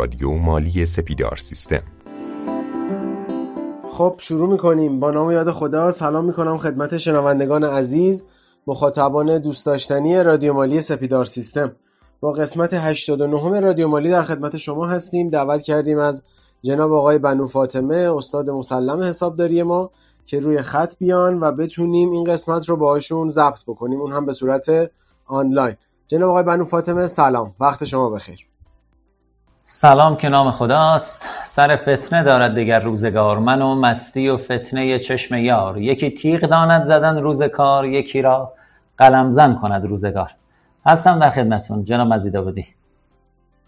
رادیو مالی سپیدار سیستم. خب شروع می‌کنیم. با نام یاد خدا سلام می‌کنم خدمت شنوندگان عزیز. مخاطبان دوست داشتنی رادیو مالی سپیدار سیستم. با قسمت 89 رادیو مالی در خدمت شما هستیم. دعوت کردیم از جناب آقای بنو فاطمه استاد مسلم حسابداری ما که روی خط بیان و بتونیم این قسمت رو باهاشون ضبط بکنیم. اون هم به صورت آنلاین. جناب آقای بنو فاطمه سلام. وقت شما بخیر. سلام که نام خداست. سر فتنه دارد دیگر روزگار. من و مستی و فتنه چشم یار. یکی تیغ داند زدن روز کار یکی را قلم زن کند روزگار. هستم در خدمتون جناب مزید بودی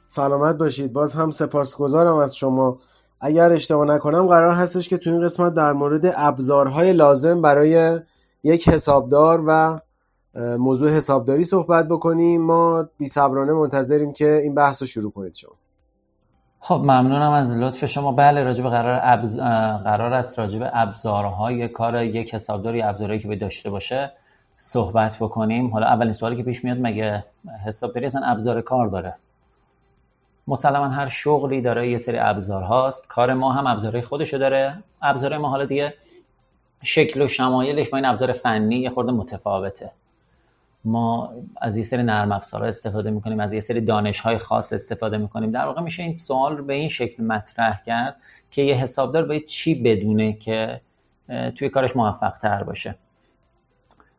سلامت باشید. باز هم سپاسگزارم از شما. اگر اشتباه نکنم قرار هستش که تو این قسمت در مورد ابزارهای لازم برای یک حسابدار و موضوع حسابداری صحبت بکنیم. ما بی منتظریم که این بحث رو شروع کنید شما. خب ممنونم از لطف شما. بله راجب قرار ابز... قرار است راجب ابزارهای کار یک حسابدار یا ابزارهایی که باید داشته باشه صحبت بکنیم. حالا اولین سوالی که پیش میاد مگه حسابداری اصلا ابزار کار داره؟ مسلما هر شغلی داره یه سری ابزار هاست کار ما هم ابزارهای خودشو داره. ابزارهای ما حالا دیگه شکل و شمایلش با این ابزار فنی یه خورده متفاوته. ما از یه سری نرم افزارها استفاده می‌کنیم از یه سری دانش های خاص استفاده می‌کنیم. در واقع میشه این سوال به این شکل مطرح کرد که یه حسابدار باید چی بدونه که توی کارش موفق تر باشه.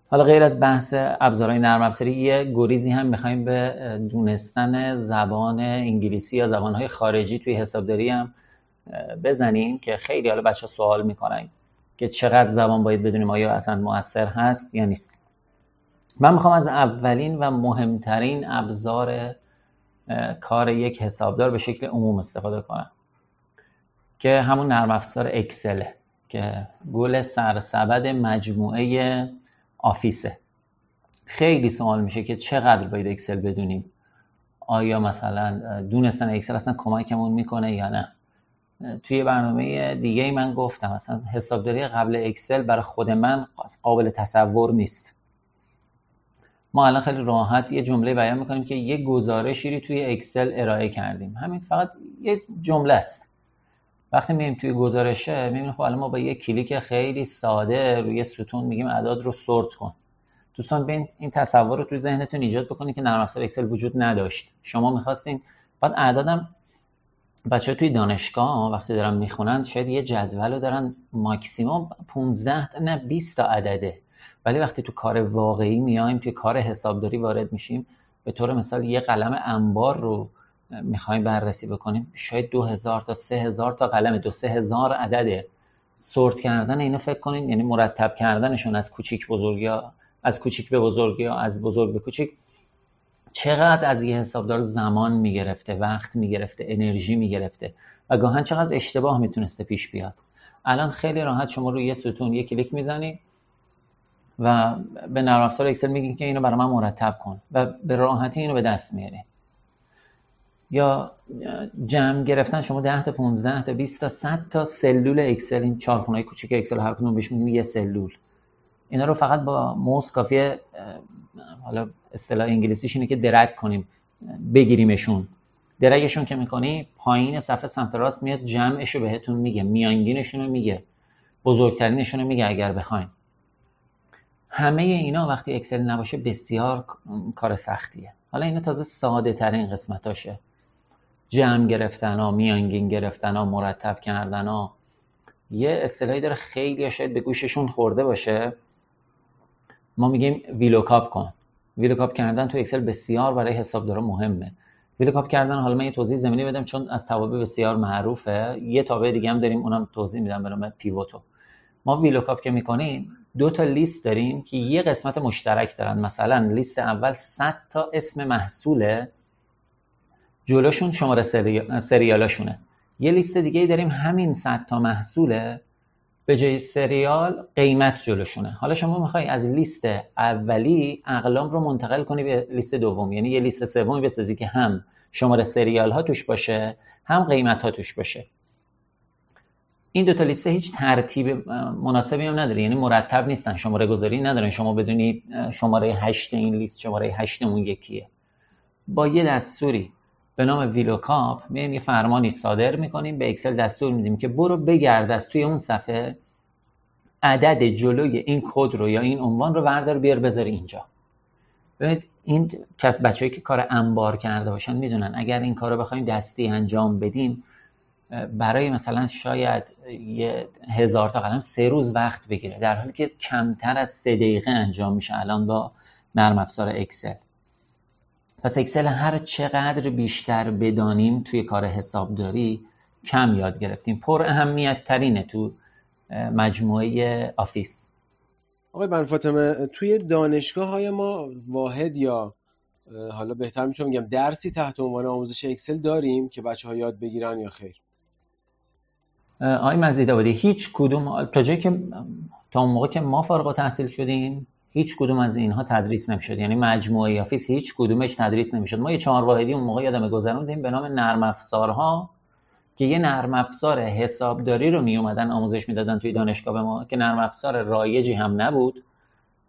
حالا غیر از بحث ابزارهای نرم افزاری یه گریزی هم می‌خوایم به دونستن زبان انگلیسی یا زبانهای خارجی توی حسابداری هم بزنیم که خیلی حالا بچه سوال می‌کنن که چقدر زبان باید بدونیم آیا اصلا موثر هست یا نیست. من می‌خوام از اولین و مهمترین ابزار کار یک حسابدار به شکل عموم استفاده کنم. که همون نرم افزار اکسله که گل سرسبد مجموعه آفیسه. خیلی سوال میشه که چقدر باید اکسل بدونیم؟ آیا مثلا دونستن اکسل اصلا کمکمون می‌کنه یا نه؟ توی برنامه دیگه من گفتم مثلا حسابداری قبل اکسل برای خود من قابل تصور نیست. ما الان خیلی راحت یه جمله بیان می‌کنیم که یه گزارشی رو توی اکسل ارائه کردیم. همین فقط یه جمله است. وقتی میایم توی گزارشه می‌بینیم خب الان ما با یه کلیک خیلی ساده روی ستون میگیم اعداد رو sort کن. دوستان بین این تصور رو توی ذهنتون ایجاد بکنید که نرم افزار اکسل وجود نداشت. شما می‌خواستین بعد اعدادم بچه توی دانشگاه وقتی دارن می‌خونن شاید یه جدول رو دارن ماکسیموم 15 نه 20 تا عدده. ولی وقتی تو کار واقعی میایم توی کار حسابداری وارد میشیم به طور مثال یه قلم انبار رو می‌خوایم بررسی بکنیم شاید دو هزار تا سه هزار تا قلم دو سه هزار عدده سورت کردن اینو فکر کنین یعنی مرتب کردنشون از کوچیک بزرگ یا از کوچیک به بزرگ یا از بزرگ به کوچیک. چقدر از یه حسابدار زمان می‌گرفته وقت می‌گرفته انرژی می‌گرفته و گاهن چقدر اشتباه می‌تونسته پیش بیاد. الان خیلی راحت شما روی یه ستون یه کلیک می‌زنید و به نرم افزار اکسل میگین که اینو برای من مرتب کن و به راحتی اینو به دست میارین یا جمع گرفتن شما 10 تا 15 تا 20 تا 100 تا سلول اکسل این چهارخونه کوچیک اکسل هر کدوم بهش میگیم یه سلول. اینا رو فقط با موس کافیه حالا اصطلاح انگلیسیش اینه که drag کنیم بگیریمشون. drag شون که می‌کنی پایین صفحه سمت راست میاد جمعش رو بهتون میگه میانگینشون رو میگه بزرگترینشون رو میگه اگر بخواین. همه اینا وقتی اکسل نباشه بسیار کار سختیه. حالا اینا تازه ساده ترین قسمتاشه. جمع گرفتن ها میانگین گرفتن ها مرتب کردن ها. یه اصطلاحی داره خیلی شاید به گوششون خورده باشه. ما میگیم VLOOKUP کن. VLOOKUP کردن تو اکسل بسیار برای حسابدارا مهمه. VLOOKUP کردن حالا من یه توضیح ضمنی بدم چون از توابع بسیار معروفه. یه تابع دیگه هم داریم اونم توضیح میدم به pivot و ما VLOOKUP که می‌کنیم دو تا لیست داریم که یه قسمت مشترک دارن. مثلا لیست اول 100 تا اسم محصوله. جلوشون شماره سریالاشونه. یه لیست دیگه داریم همین 100 تا محصوله. به جای سریال قیمت جلوشونه. حالا شما می‌خوای از لیست اولی اقلام رو منتقل کنی به لیست دوم. یعنی یه لیست سومی بسازی که هم شماره سریال ها توش باشه هم قیمت ها توش باشه. این دو تا لیسته هیچ ترتیب مناسبی هم نداره. یعنی مرتب نیستن شماره گذاری ندارن. شما بدونی شماره هشت این لیست شماره هشت اون یکیه. با یه دستوری به نام VLOOKUP میایم یه فرمانی صادر می‌کنیم به اکسل دستور میدیم که برو بگرد از توی اون صفحه عدد جلوی این کد رو یا این عنوان رو بردار بیار بذار اینجا. ببینید این کس بچه‌هایی که کار انبار کرده باشن می‌دونن اگر این کار رو بخوایم دستی انجام بدیم برای مثلا شاید یه هزار تا قلم سه روز وقت بگیره در حالی که کمتر از سه دقیقه انجام میشه الان با نرم افزار اکسل پس اکسل هر چقدر بیشتر بدانیم توی کار حسابداری کم یاد گرفتیم. پر اهمیت ترینه تو مجموعه آفیس. آقای بن فاطمه توی دانشگاه های ما واحد یا حالا بهتر می‌تونم بگم درسی تحت عنوان آموزش اکسل داریم که بچه ها یاد بگیرن یا خیر؟ آقای مزید آبادی هیچ کدوم تا جایی که تا اون موقع که ما فارغ تحصیل شدیم هیچ کدوم از اینها تدریس نمی‌شد. یعنی مجموعه آفیس هیچ کدومش تدریس نمی‌شد. ما یه چهار واحدی اون موقع یادم گذروندیم به نام نرم افزارها که یه نرم افزار حسابداری رو می اومدن آموزش می‌دادن توی دانشگاه به ما که نرم افزار رایجی هم نبود.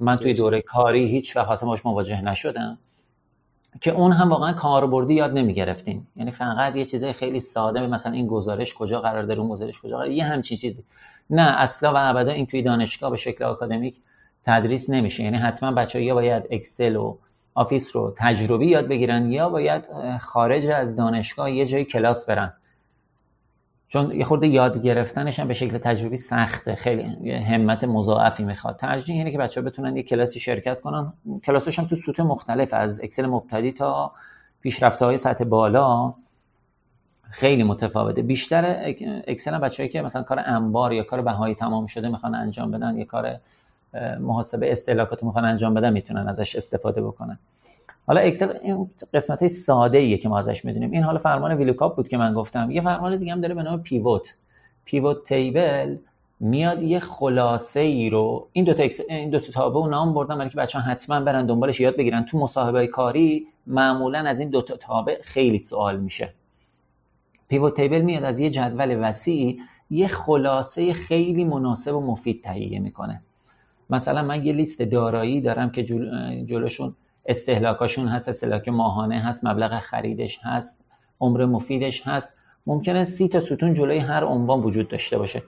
من توی دوره کاری هیچ وقت باش مواجه نشدم. که اون هم واقعا کاربردی یاد نمی گرفتیم یعنی فقط یه چیزای خیلی ساده مثلا این گزارش کجا قرار داره اون گزارش کجا قرار یه همچین چیزی. نه اصلا و ابدا این توی دانشگاه به شکل آکادمیک تدریس نمیشه. یعنی حتما بچه‌ها یا باید اکسل و آفیس رو تجربی یاد بگیرن یا باید خارج از دانشگاه یه جایی کلاس برن. چون یه خورده یاد گرفتنش هم به شکل تجربی سخته. خیلی همت مضاعفی می‌خواد. ترجیح اینه که بچه ها بتونن یه کلاسی شرکت کنن. کلاسش هم تو سطوح مختلف از اکسل مبتدی تا پیشرفته های سطح بالا. خیلی متفاوته. بیشتر اکسل هم بچه‌هایی که مثلا کار انبار یا کار بهای تمام شده می‌خوان انجام بدن یا کار محاسبه استهلاکات می‌خوان انجام بدن می‌تونن ازش استفاده بکنن. حالا اکسل این قسمت های ساده ایه که ما ازش می‌دونیم. این حالا فرمان VLOOKUP بود که من گفتم. یه فرمان دیگه هم داره به نام pivot pivot table میاد یه خلاصه ای رو این دو تا این دو تا تابع رو نام بردم برای که بچه‌ها حتما برن دنبالش یاد بگیرن. تو مصاحبه کاری معمولا از این دو تا تابع خیلی سوال میشه. پیوت تیبل میاد از یه جدول وسیع یه خلاصه خیلی مناسب و مفید تهیه می‌کنه. مثلا من یه لیست دارایی دارم که جلوشون استهلاکاشون هست استهلاک ماهانه هست مبلغ خریدش هست عمر مفیدش هست. ممکنه سی تا ستون جلوی هر عنوان وجود داشته باشه.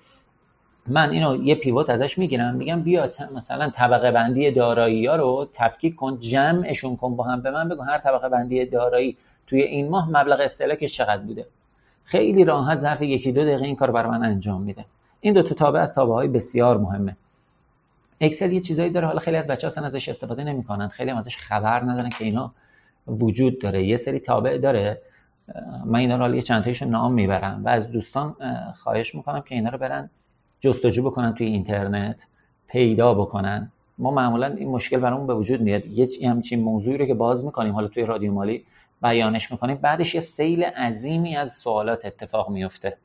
من اینو یه پیوت ازش می‌گیرم میگم بیا مثلا طبقه بندی دارایی ها رو تفکیک کن جمعشون کن با هم به من بگو هر طبقه بندی دارایی توی این ماه مبلغ استهلاکش چقدر بوده. خیلی راحت ظرف یکی دو دقیقه این کار برای من انجام میده. این دو تا تابع از تابع بسیار مهمه. اکسل یه چیزایی داره حالا خیلی از بچه اصلا ازش استفاده نمی‌کنن. خیلی هم ازش خبر ندارن که اینا وجود داره. یه سری تابع داره. من اینا رو حالا یه چند تایشو نام می‌برم و از دوستان خواهش می‌کنم که اینا رو برن جستجو بکنن توی اینترنت پیدا بکنن. ما معمولا این مشکل برامون به وجود میاد. یه همچین موضوعی رو که باز می‌کنیم حالا توی رادیو مالی بیانش می‌کنیم بعدش یه سیل عظیمی از سوالات اتفاق میفته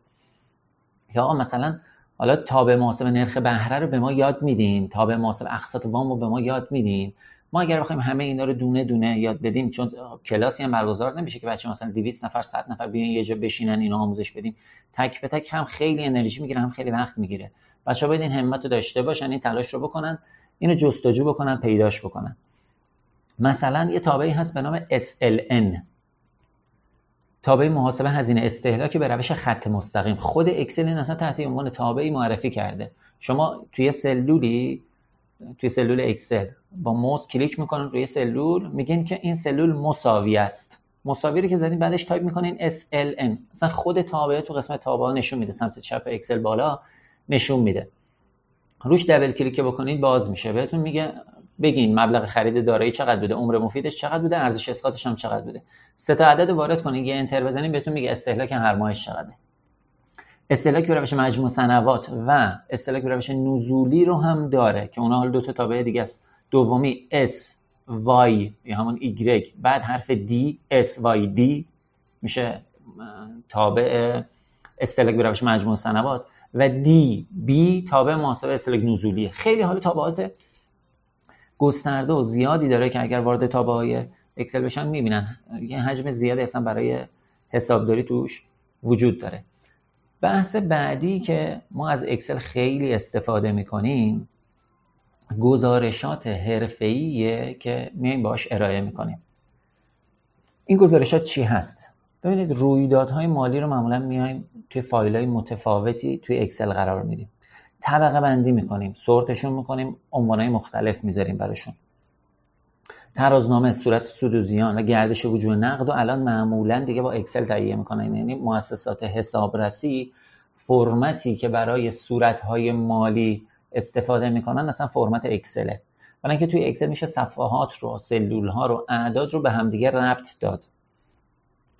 یا مثلا حالا تابع محاسب نرخ بهره رو به ما یاد میدین تابع محاسب اقساط وام رو به ما یاد میدین. ما اگر بخوایم همه اینا رو دونه دونه یاد بدیم چون کلاسی هم برگزار نمیشه که بچه مثلا 200 نفر 100 نفر بیان یه جا بشینن اینو آموزش بدیم. تک به تک هم خیلی انرژی می‌گیره هم خیلی وقت می‌گیره. بچه ها باید این همت رو داشته باشن این تلاش رو بکنن اینو جستجو بکنن پیداش بکنن. مثلا یه تابعی هست به نام SLN تابع محاسبه هزینه استهلاک به روش خط مستقیم. خود اکسل اینو اصلا تحت عنوان تابعی معرفی کرده. شما توی سلولی توی سلول اکسل با موس کلیک می‌کنین روی سلول میگین که این سلول مساوی است. مساوی رو که زدین بعدش تایپ می‌کنین SLN مثلا خود تابع تو قسمت تابع نشون میده. سمت چپ اکسل بالا نشون میده. روش دبل کلیک بکنید باز میشه. بهتون میگه بگین مبلغ خرید دارایی چقدر بوده؟ عمر مفیدش چقدر بوده؟ ارزش اسقاطش هم چقدر بوده؟ سه تا عدد وارد کنین یه انتر بزنین بهتون میگه استهلاک هر ماهش چقدره. استهلاک به روش مجموع سنوات و استهلاک به روش نزولی رو هم داره که اونا حالا دو تا تابع دیگه است. دومی S Y یا همون Y بعد حرف D S Y D میشه تابع استهلاک به روش مجموع سنوات و D B تابع محاسبه استهلاک نزولیه. خیلی حالا تابعات گسترده و زیادی داره که اگر وارد تابع های اکسل بشن می‌بینن. یه حجم زیادی اصلا برای حسابداری توش وجود داره. بحث بعدی که ما از اکسل خیلی استفاده می‌کنیم گزارشات حرفه‌ایه که میایم باش ارائه می‌کنیم. این گزارشات چی هست؟ ببینید رویدادهای مالی رو معمولا میایم توی فایل های متفاوتی توی اکسل قرار میدیم. طبقه بندی می‌کنیم سورتشون می‌کنیم عنوانهای مختلف می‌ذاریم براشون. ترازنامه صورت سود و گردش وجود نقد و الان معمولا دیگه با اکسل تهیه می‌کنن. یعنی مؤسسات حسابرسی فرمتی که برای صورتهای مالی استفاده می‌کنن اصلا فرمت اکسله. برای اینکه توی اکسل میشه صفحات رو سلول ها رو اعداد رو به همدیگه ربط داد.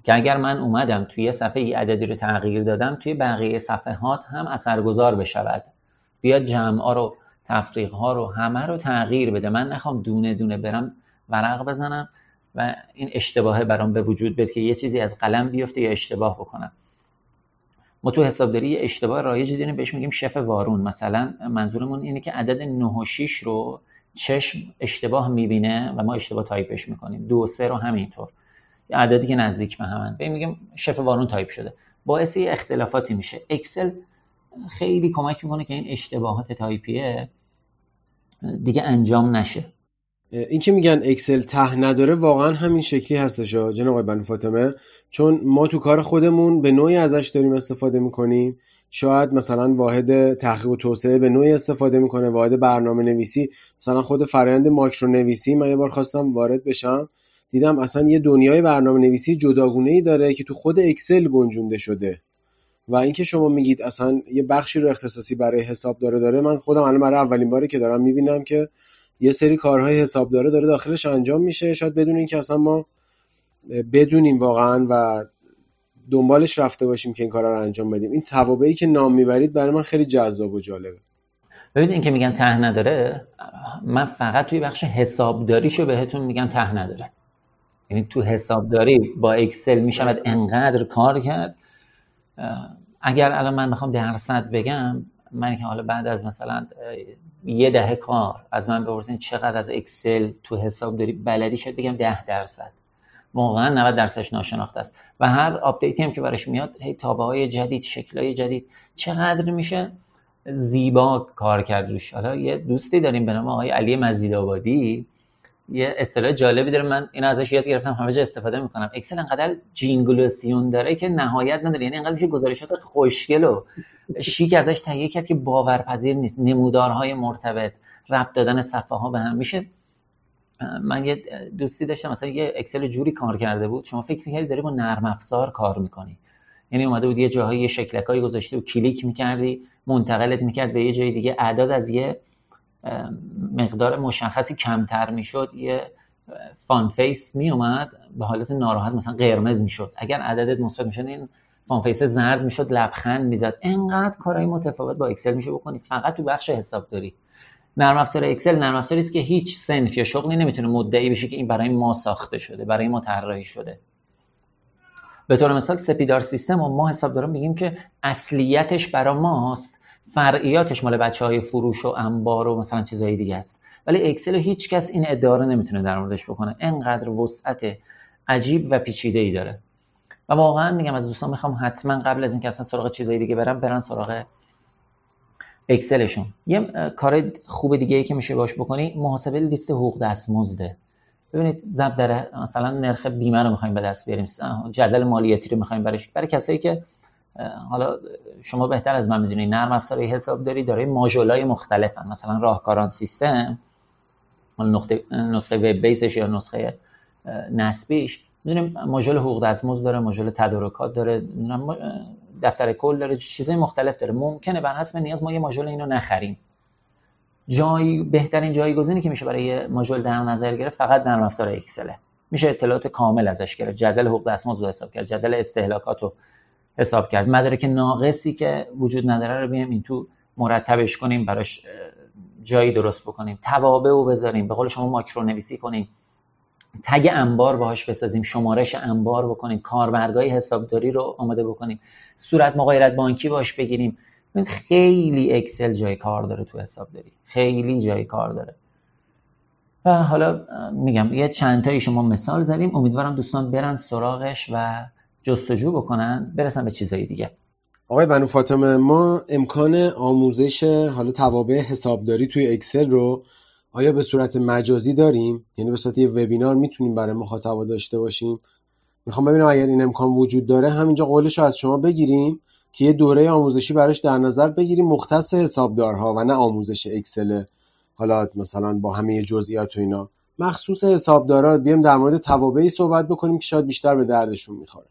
که اگر من اومدم توی صفحه ای عددی رو تغییر دادم توی بقیه صفحات هم اثرگذار بشود. بیاد جمع ها رو تفریق ها رو همه رو تغییر بده. من نخوام دونه دونه برم ورق بزنم و این اشتباه برام به وجود بیاد که یه چیزی از قلم بیفته یا اشتباه بکنم. ما تو حسابداری اشتباه رایجی داریم بهش میگیم شف وارون. مثلا منظورمون اینه که عدد 9 و 6 رو چشم اشتباه می‌بینه و ما اشتباه تایپش می‌کنیم. دو سه رو همینطور. عددی که نزدیک به همن. به میگیم شف وارون تایپ شده. باعث اختلافاتی میشه. اکسل خیلی کمک می‌کنه که این اشتباهات تایپیه دیگه انجام نشه. این که میگن اکسل ته نداره واقعا همین شکلی هستش جناب آقای بنی فاطمه. چون ما تو کار خودمون به نوعی ازش داریم استفاده می‌کنیم. شاید مثلا واحد تحقیق و توسعه به نوعی استفاده می‌کنه واحد برنامه نویسی مثلا خود فرایند ماکرو نویسی من یه بار خواستم وارد بشم. دیدم اصلا یه دنیای برنامه نویسی جداگونه ای داره که تو خود اکسل گنجونده شده. و اینکه شما میگید اصلا یه بخشی رو اختصاصی برای حساب داره داره. من خودم الان برای اولین باری که دارم می‌بینم که یه سری کارهای حسابداره داره داخلش انجام میشه. شاید بدون اینکه اصلا ما بدونیم واقعا و دنبالش رفته باشیم که این کارا رو انجام بدیم. این توابعی که نام می‌برید برای من خیلی جذاب و جالبه. ببینید این که میگن ته نداره من فقط توی بخش حسابداریشو بهتون میگم ته نداره. یعنی تو حسابداری با اکسل می‌شود انقدر کار کرد اگر الان من می‌خوام درصد بگم من که حالا بعد از مثلا یه دهه کار از من بپرسین چقدر از اکسل تو حسابداری بلدی؟ شاید بگم ده درصد. واقعا 90 درصدش ناشناخته است. و هر آپدیتی هم که برش میاد هی تابع های جدید شکل های جدید. چقدر میشه؟ زیبا کار کرد روش. حالا یه دوستی داریم به نام آقای علی مزید آبادی. یه اصطلاح جالبی داره. من این ازش یاد گرفتم. همه جا استفاده می‌کنم. اکسل انقدر جینگلوسیون داره که نهایت نداره. یعنی انقدر میشه گزارشات خوشگل و شیک ازش تهیه کرد که باورپذیر نیست. نمودارهای مرتبط ربط دادن صفحه ها به هم. میشه؟ من یه دوستی داشتم. مثلا یه اکسل جوری کار کرده بود. شما فکر می‌کردی داری با نرم افزار کار می‌کنی. یعنی اومده بود یه جاهایی شکلکایی گذاشته و کلیک می‌کردی. منتقلت می‌کرد به یه جای دیگه. اعداد از یه مقدار مشخصی کمتر می‌شد یه fun face می اومد به حالت ناراحت مثلا قرمز می‌شد. اگر عددت مثبت می‌شد این fun face زرد می‌شد لبخند می‌زد. انقدر کارهای متفاوت با اکسل میشه بکنی. فقط تو بخش حسابداری نرم افزار اکسل نرم افزاری است که هیچ صنف یا شغلی نمی‌تونه مدعی بشه که این برای ما ساخته شده برای ما طراحی شده. به طور مثال سپیدار سیستم و ما حسابدارا میگیم که اصلیتش برای ماست. فرعیاتش مال بچه های فروش و انبار و مثلا چیزهای دیگه است. ولی اکسل هیچ کس این ادعا رو نمی‌تونه در موردش بکنه. انقدر وسعت عجیب و پیچیده ای داره. و واقعا میگم از دوستان می‌خوام حتما قبل از اینکه اصلا سراغ چیزهای دیگه برم برن سراغ اکسلشون. یه کار خوب دیگه ای که میشه باش بکنی محاسبه لیست حقوق دستمزده. ببینید ضبط داره مثلا نرخ بیمه رو می‌خوایم به دست بیاریم جدول مالیاتی رو می‌خوایم برش. برای کسایی که حالا شما بهتر از من می‌دونید نرم افزار حساب داری داره ماژولای مختلفن. مثلا راهکاران سیستم نسخه نسخه وب بیسش یا نسخه نسبیش. می‌دونیم ماژول حقوق دستمزد داره ماژول تدارکات داره دفتر کل داره چیزای مختلف داره. ممکنه بر حسب نیاز ما یه ماژول اینو نخریم. جای بهترین جایگزینی که میشه برای ماژول در نظر گرفت فقط نرم افزار اکسله میشه اطلاعات کامل ازش گرفت. جدول حقوق دستمزد رو حساب کرد. جدول استهلاکات رو حساب کرد. مدارک ناقصی که وجود نداره رو بیایم این تو مرتبش کنیم براش جایی درست بکنیم. توابع رو بذاریم. به قول شما ماکرو نویسی کنیم. تگ انبار باهاش بسازیم. شمارش انبار بکنیم. کاربرگای حسابداری رو آماده بکنیم. صورت مقایرت بانکی باش بگیریم. خیلی اکسل جای کار داره تو حسابداری. خیلی جای کار داره. و حالا میگم یه چند تایی شما مثال زدیم. امیدوارم دوستان برن سراغش و جستجو بکنن برسن به چیزایی دیگه. آقای بنو فاطمه ما امکان آموزش حالا توابع حسابداری توی اکسل رو آیا به صورت مجازی داریم؟ یعنی به صورت یه وبینار می‌تونیم برای مخاطبا داشته باشیم؟ می‌خوام ببینم اگر این امکان وجود داره همینجا قولش رو از شما بگیریم که یه دوره آموزشی براش در نظر بگیریم مختص حسابدارها و نه آموزش اکسل حالا مثلا با همه جزئیات و اینا. مخصوص حسابدارا بیایم در مورد توابعی صحبت بکنیم که شاید بیشتر به دردشون می‌خوره.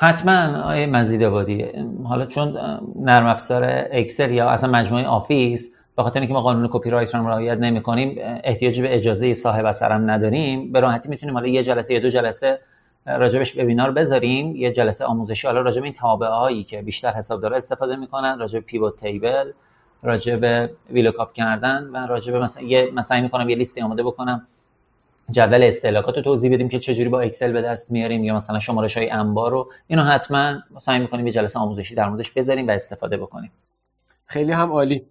حتما آقای مزید آبادی حالا چون نرم افزار اکسل یا اصلا مجموعه آفیس به خاطر اینکه ما قانون کپی رایت رو رعایت نمی‌کنیم احتیاجی به اجازه صاحب اثرم نداریم به راحتی می‌تونیم حالا یه جلسه یا دو جلسه راجبش وبینار بذاریم یه جلسه آموزشی حالا راجب این تابع هایی که بیشتر حسابدارا استفاده می‌کنن راجب pivot table راجب VLOOKUP کردن و راجب مثلا یه مثلا می‌کنم یه لیستی آماده بکنم. جدول استهلاکات رو توضیح بدیم که چجوری با اکسل به دست میاریم یا مثلا شمارش های انبار رو. اینو حتما سعی می‌کنیم یه جلسه آموزشی در موردش بذاریم و استفاده بکنیم. خیلی هم عالی.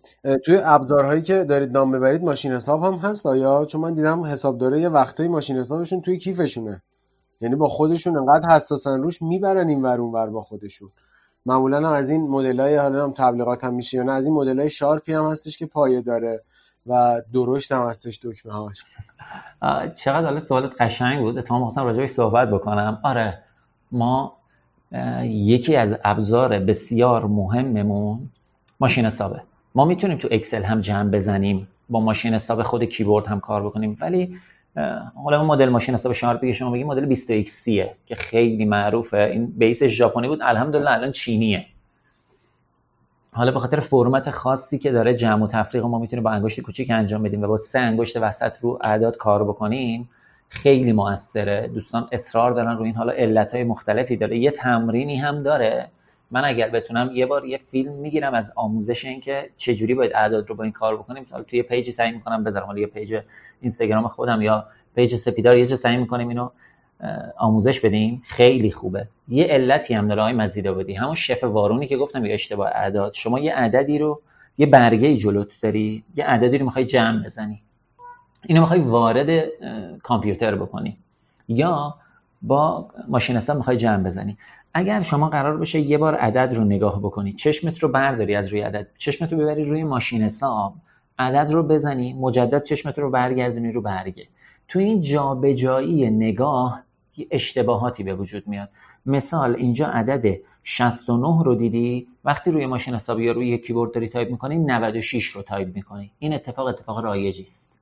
توی ابزارهایی که دارید نام ببرید ماشین حساب هم هست آیا چون من دیدم حسابدارا یه وقتایی ماشین حسابشون توی کیفشونه. یعنی با خودشون انقدر حساسن روش می‌برن این ور اون ور با خودشون. معمولا هم از این مدل های حالا هم تبلیغات هم میشه یا نه از این مدل های شارپی هم هستش که پایه داره. و درشت هم هستش دکمه هاش. چقدر حالا سوالت قشنگ بود؟ اتفاقا خواستم راجعش صحبت بکنم. آره ما یکی از ابزار بسیار مهممون ماشین حسابه. ما می‌تونیم تو اکسل هم جمع بزنیم با ماشین حساب خود کیبورد هم کار بکنیم. ولی حالا مدل ماشین حساب شارپی که شما بگید مدل 20 که خیلی معروفه. این base ژاپنی بود. الحمدلله الان چینیه. حالا به خاطر فرمت خاصی که داره جمع و تفریق ما می‌تونیم با انگشت کوچیک انجام بدیم و با سه انگشت وسط رو اعداد کار بکنیم خیلی موثره. دوستان اصرار دارن رو این. حالا علت های مختلفی داره. یه تمرینی هم داره. من اگر بتونم یه بار یه فیلم می‌گیرم از آموزش این که چجوری باید اعداد رو با این کار بکنیم. مثلا توی page ی سعی می‌کنم بذارم. حالا یه page اینستاگرام خودم یا پیج سپیدار یه جا سعی می‌کنیم اینو آموزش بدیم؟ خیلی خوبه. یه علتی هم داره های مزید آبادی همون شف وارونی که گفتم یه اشتباه اعداد. شما یه عددی رو یه برگه جلوت داری یه عددی رو می‌خوای جمع بزنی. اینو می‌خوای وارد کامپیوتر بکنی. یا با ماشین حساب می‌خوای جمع بزنی. اگر شما قرار باشه یه بار عدد رو نگاه بکنی چشمت رو برداری از روی عدد چشمت رو ببری روی ماشین حساب عدد رو بزنی مجدد چشمت رو برگردونی رو برگه. تو این جابجایی نگاه اشتباهاتی به وجود میاد. مثال اینجا عدد 69 رو دیدی؟ وقتی روی ماشین حسابی یا روی کیبورد داری تایپ می‌کنی 96 رو تایپ می‌کنی. این اتفاق اتفاق رایجی است.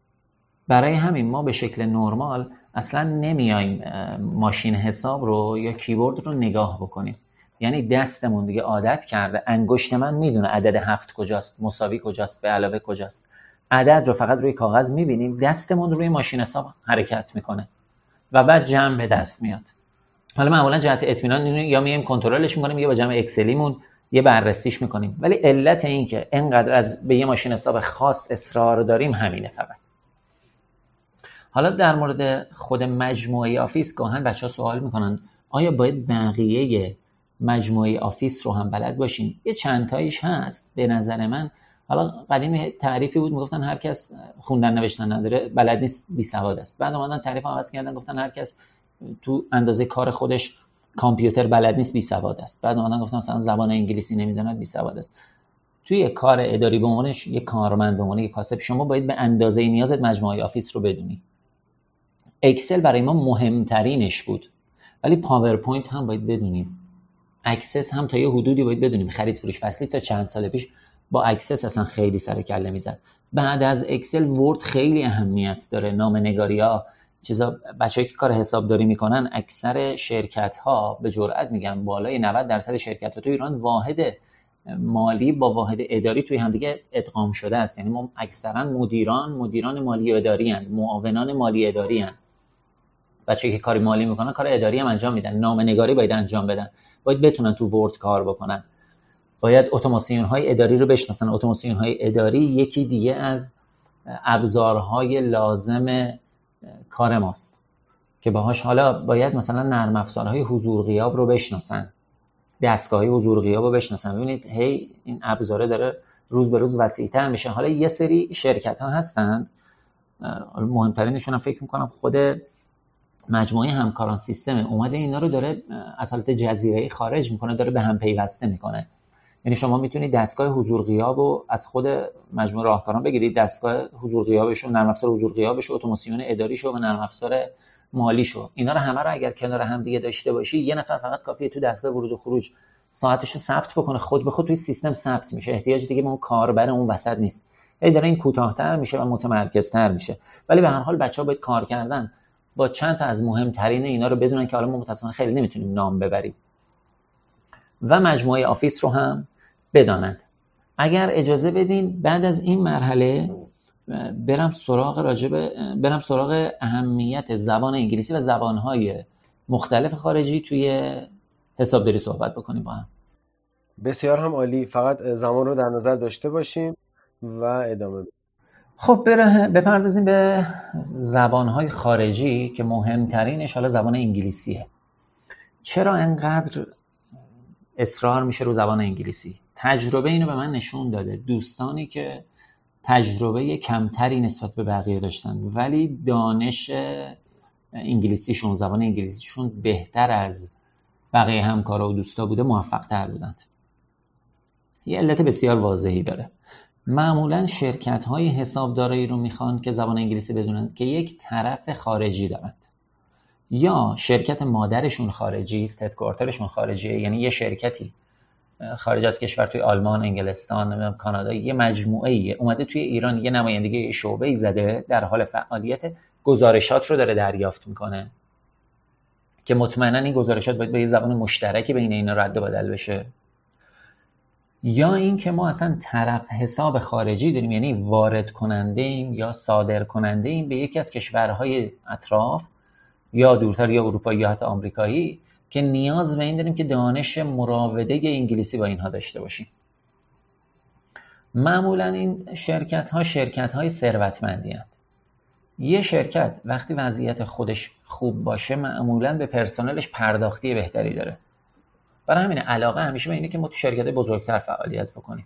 برای همین ما به شکل نرمال اصلا نمیایم ماشین حساب رو یا کیبورد رو نگاه بکنیم. یعنی دستمون دیگه عادت کرده. انگشت من می‌دونه عدد هفت کجاست مساوی کجاست به علاوه کجاست. عدد رو فقط روی کاغذ می‌بینیم. دستمون روی ماشین حساب حرکت می‌کنه. و بعد جمع به دست میاد. حالا معمولا جهت اطمینان یا میایم کنترلش می‌کنیم یا با جمع اکسلیمون یه بررسیش می‌کنیم. ولی علت این که انقدر از به یه ماشین حساب خاص اصرار داریم همینه فقط. حالا در مورد خود مجموعه آفیس گاهن بچه ها سوال می‌کنن آیا باید بقیه مجموعه آفیس رو هم بلد باشیم؟ یه چند تایش هست به نظر من. حالا قدیم تعریفی بود می‌گفتن هر کس خوندن نوشتن نداره بلد نیست بی سواد است. بعد اومدن تعریف عوض کردن گفتن هر کس تو اندازه کار خودش کامپیوتر بلد نیست بی سواد است. بعد اومدن گفتن مثلا زبان انگلیسی نمی‌دونه بی سواد است. توی کار اداری به عنوان یک کارمند به عنوان یک کاسب شما باید به اندازه نیازت مجموعه آفیس رو بدونی. اکسل برای ما مهمترینش بود. ولی پاورپوینت هم باید بدونیم. اکسس هم تا یه حدودی باید بدونیم. خرید فروش فصلی تا چند سال پیش با اکسس اصلا خیلی سر کله می‌زد. بعد از اکسل ورد خیلی اهمیت داره. نامه نگاری ها چیزا بچه‌ای که کار حسابداری می‌کنن اکثر شرکت ها به جرئت میگن بالای 90 درصد شرکت ها تو ایران واحد مالی با واحد اداری توی همدیگه ادغام شده است. یعنی ما اکثرا مدیران مدیران مالی اداری هن. معاونان مالی اداری هن. بچه که کاری مالی می‌کنن کار اداری هم انجام میدن. نام نگاری باید انجام بدن. باید بتونن تو ورد کار بکنن. باید اتوماسیون های اداری رو بشناسن. اتوماسیون های اداری یکی دیگه از ابزارهای لازم کار ماست که باهاش حالا باید مثلا نرم افزارهای حضور غیاب رو بشناسن. دستگاه های حضور غیاب رو بشناسن. ببینید هی این ابزاره داره روز به روز وسیعتر میشه. حالا یه سری شرکت ها هستند مهمترینشون هم فکر می‌کنم خود مجموعه همکاران سیستم اومده اینا رو داره از حالت جزیره خارج می‌کنه داره به هم پیوسته می‌کنه. یعنی شما می‌تونید دستگاه حضور غیاب رو از خود مجموعه راهکاران بگیرید دستگاه حضور غیابش و نرم افزار حضور غیابش اتوماسیون اداریش و نرم افزار مالیشو اینا رو همه رو اگر کنار هم دیگه داشته باشی یه نفر فقط کافیه تو دستگاه ورود و خروج ساعتش رو ثبت بکنه. خود به خود توی سیستم ثبت میشه. احتیاج دیگه به اون کاربر اون وسط نیست. هی داره این کوتاهتر میشه و متمرکزتر میشه. ولی به هر حال بچه باید کار کردن. با چند تا از مهمترین اینا رو بدونن که حالا ما متاسفانه خیلی نمی‌تونیم نام ببریم. و مجموعه آفیس رو هم بدانند. اگر اجازه بدین بعد از این مرحله برم سراغ راجب برم سراغ اهمیت زبان انگلیسی و زبانهای مختلف خارجی توی حسابداری صحبت بکنیم با هم. بسیار هم عالی. فقط زمان رو در نظر داشته باشیم و ادامه بدیم. خب بپردازیم به زبانهای خارجی که مهمترینش حالا زبان انگلیسیه. چرا انقدر اصرار میشه رو زبان انگلیسی؟ تجربه اینو به من نشون داده. دوستانی که تجربه کمتری نسبت به بقیه داشتن ولی دانش انگلیسیشون زبان انگلیسیشون بهتر از بقیه همکارا و دوستا بوده موفق تر بودند. یه علت بسیار واضحی داره. معمولا شرکت های حسابدارایی رو می‌خوان که زبان انگلیسی بدونند که یک طرف خارجی دارند. یا شرکت مادرشون خارجی است هدکوارترشون خارجیه یعنی یه شرکتی. خارج از کشور توی آلمان انگلستان کانادا یه مجموعه ایه. اومده توی ایران یه نمایندگی شعبه ای زده در حال فعالیت گزارشات رو داره دریافت می‌کنه که مطمئنا این گزارشات باید به یه زبان مشترکی بین اینا رد و بدل بشه یا اینکه ما اصلا طرف حساب خارجی داریم یعنی وارد کننده ایم یا صادر کننده ایم به یکی از کشورهای اطراف یا دورتر یا اروپایی یا حتی آمریکایی که نیاز به این داریم که دانش مراوده انگلیسی با اینها داشته باشیم. معمولا این شرکت ها شرکت های ثروتمندی هست. یه شرکت وقتی وضعیت خودش خوب باشه معمولا به پرسنلش پرداختی بهتری داره. برای همین علاقه همیشه به اینه که ما تو شرکت بزرگتر فعالیت بکنیم.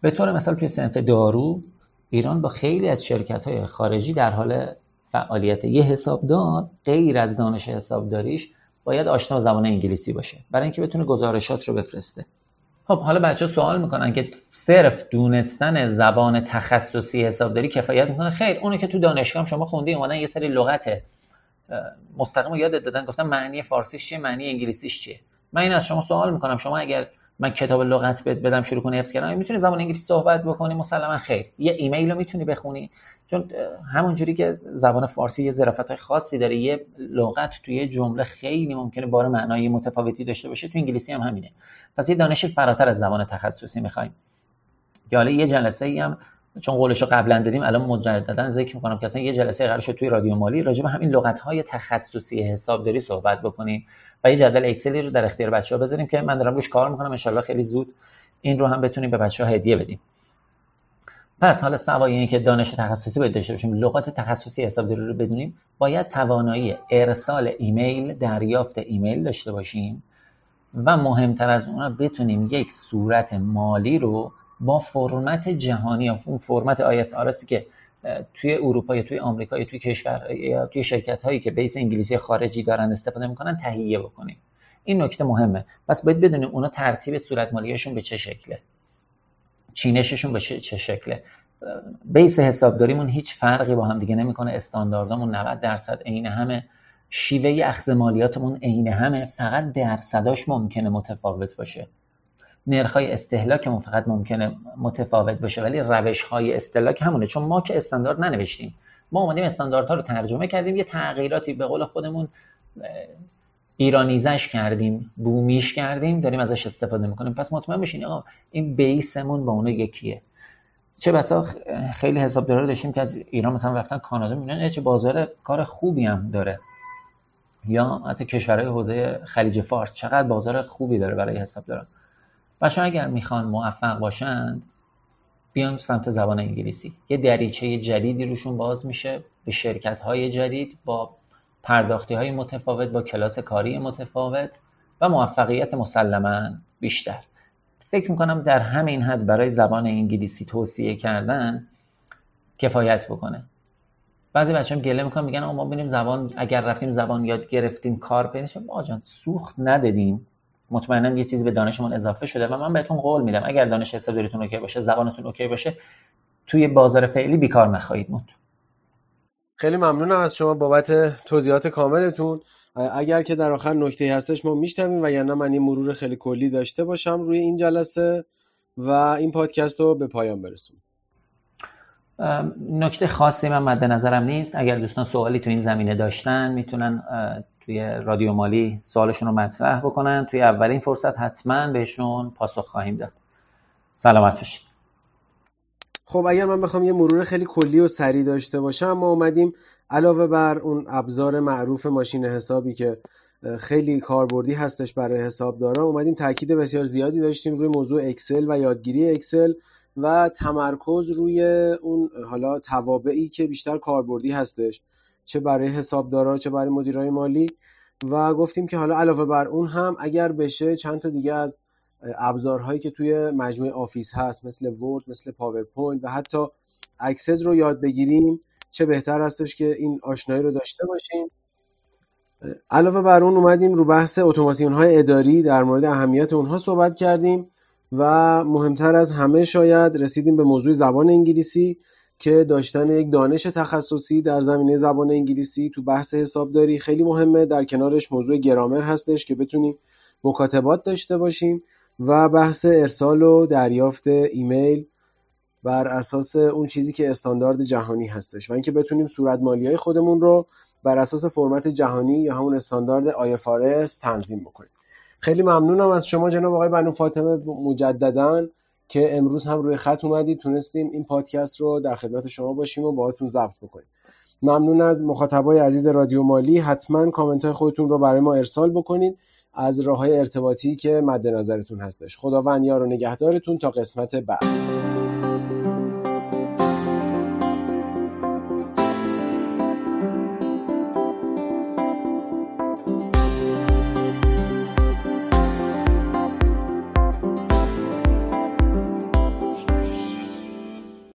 به طور مثال توی سنف دارو ایران با خیلی از شرکت های خارجی در حال فعالیت. یه حسابدار غیر از دانش حسابداریش باید آشنا زبان انگلیسی باشه برای اینکه بتونه گزارشات رو بفرسته. خب حالا بچه سوال می‌کنن که صرف دونستن زبان تخصصی حسابداری کفایت می‌کنه؟ خیر اونو که تو دانشگاه شما خوندی اومدن یه سری لغت مستقیم یادت دادن گفتن معنی فارسیش چیه معنی انگلیسیش چیه؟ من این از شما سوال می‌کنم. شما اگر من کتاب لغت بهت بدم شروع کنی حفظ کردن. می‌تونی زبان انگلیسی صحبت بکنی مسلما خیر. یه ایمیل رو می‌تونی بخونی. چون همونجوری که زبان فارسی یه ظرافت خاصی داره یه لغت توی جمله خیلی ممکنه بار معنای متفاوتی داشته باشه. تو انگلیسی هم همینه. پس یه دانش فراتر از زبان تخصصی می‌خوایم. حالا یه جلسه ای هم چون قولشو قبلا دادیم الان مجددا ذکر می‌کنم که اصلا یه جلسه قرار شد توی رادیو مالی راجع به همین لغت های تخصصی حسابداری صحبت بکنیم و یه جدول اکسلی رو در اختیار بچه‌ها بذاریم که من دارم روش کار می‌کنم. ان خیلی زود این رو هم بتونیم به بچه‌ها هدیه بدیم. پس حالا سوای اینه که دانش تخصصی باید داشته باشیم. لغات تخصصی حسابداری رو بدونیم باید توانایی ارسال ایمیل دریافت ایمیل داشته باشیم و مهمتر از اون بتونیم یک صورت مالی رو با فرمت جهانی یا اون فرمت IFRS که توی اروپا یا توی آمریکا یا توی کشور یا توی شرکت هایی که بیس انگلیسی خارجی دارن استفاده می‌کنن تهیه بکنیم. این نکته مهمه. پس باید بدونیم اونا ترتیب صورت مالیشون به چه شکله. چینششون به چه شکله. بیس حسابداریمون هیچ فرقی با هم دیگه نمی‌کنه. استانداردامون 90 درصد عین همه. شیوه اخذ مالیاتمون عین همه. فقط درصداش ممکنه متفاوت باشه. نرخ‌های استهلاکمون فقط ممکنه متفاوت باشه ولی روش‌های استهلاک همونه. چون ما که استاندارد ننوشتیم ما اومدیم استانداردها رو ترجمه کردیم یه تغییراتی به قول خودمون ایرانیزش کردیم بومیش کردیم داریم ازش استفاده می‌کنیم. پس مطمئن بشین آقا این بیسمون با اونه یکیه. چه بسا خیلی حسابدارا داشتیم که از ایران مثلا رفتن کانادا می‌بینن چه بازار کار خوبی هم داره. یا حتی کشورهای حوزه خلیج فارس چقدر بازار خوبی داره برای حسابداران بچه اگر می‌خوان موفق باشند بیان سمت زبان انگلیسی. یه دریچه جدیدی روشون باز میشه به شرکت های جدید با پرداختی های متفاوت با کلاس کاری متفاوت و موفقیت مسلما بیشتر. فکر می‌کنم در همین حد برای زبان انگلیسی توصیه کردن کفایت بکنه. بعضی بچه هم گله می‌کنن میگن ما ببینیم زبان اگر رفتیم زبان یاد گرفتیم کار پیدا ما جان سوخت ندادیم. مطمئنا یه چیزی به دانشمون اضافه شده و من بهتون قول میدم. اگر دانش حسابداریتون OK باشه زبانتون OK باشه توی بازار فعلی بیکار نخواهید موند. خیلی ممنونم از شما بابت توضیحات کاملتون. اگر که در آخر نکته هستش ما میشنویم و یعنی من یه مرور خیلی کلی داشته باشم روی این جلسه و این پادکست رو به پایان برسونم. نکته خاصی من مد نظرم نیست. اگر دوستان سوالی تو این زمینه داشتن می‌تونن توی رادیو مالی سوالشون رو مطرح بکنن. توی اولین فرصت حتما بهشون پاسخ خواهیم داد. سلامت باشید. خب اگر من بخوام یه مرور خیلی کلی و سریع داشته باشم ما اومدیم علاوه بر اون ابزار معروف ماشین حسابی که خیلی کاربردی هستش برای حسابدارا اومدیم تاکید بسیار زیادی داشتیم روی موضوع اکسل و یادگیری اکسل. و تمرکز روی اون حالا توابعی که بیشتر کاربردی هستش چه برای حسابدارا چه برای مدیرای مالی. و گفتیم که حالا علاوه بر اون هم اگر بشه چند تا دیگه از ابزارهایی که توی مجموعه آفیس هست مثل ورد مثل پاورپوینت و حتی اکسس رو یاد بگیریم چه بهتر هستش که این آشنایی رو داشته باشیم. علاوه بر اون اومدیم رو بحث اتوماسیون های اداری در مورد اهمیت اونها صحبت کردیم. و مهمتر از همه شاید رسیدیم به موضوع زبان انگلیسی که داشتن یک دانش تخصصی در زمینه زبان انگلیسی تو بحث حسابداری خیلی مهمه. در کنارش موضوع گرامر هستش که بتونیم مکاتبات داشته باشیم و بحث ارسال و دریافت ایمیل بر اساس اون چیزی که استاندارد جهانی هستش و اینکه بتونیم صورت مالی های خودمون رو بر اساس فرمت جهانی یا همون استاندارد IFRS تنظیم بکنیم. خیلی ممنونم از شما جناب آقای بنو فاطمه مجددا که امروز هم روی خط اومدید. تونستیم این پادکست رو در خدمت شما باشیم و باهاتون ضبط بکنیم. ممنون از مخاطبای عزیز رادیو مالی. حتما کامنت های خودتون رو برای ما ارسال بکنید از راه های ارتباطی که مد نظرتون هستش. خداوند یار و نگهدارتون تا قسمت بعد.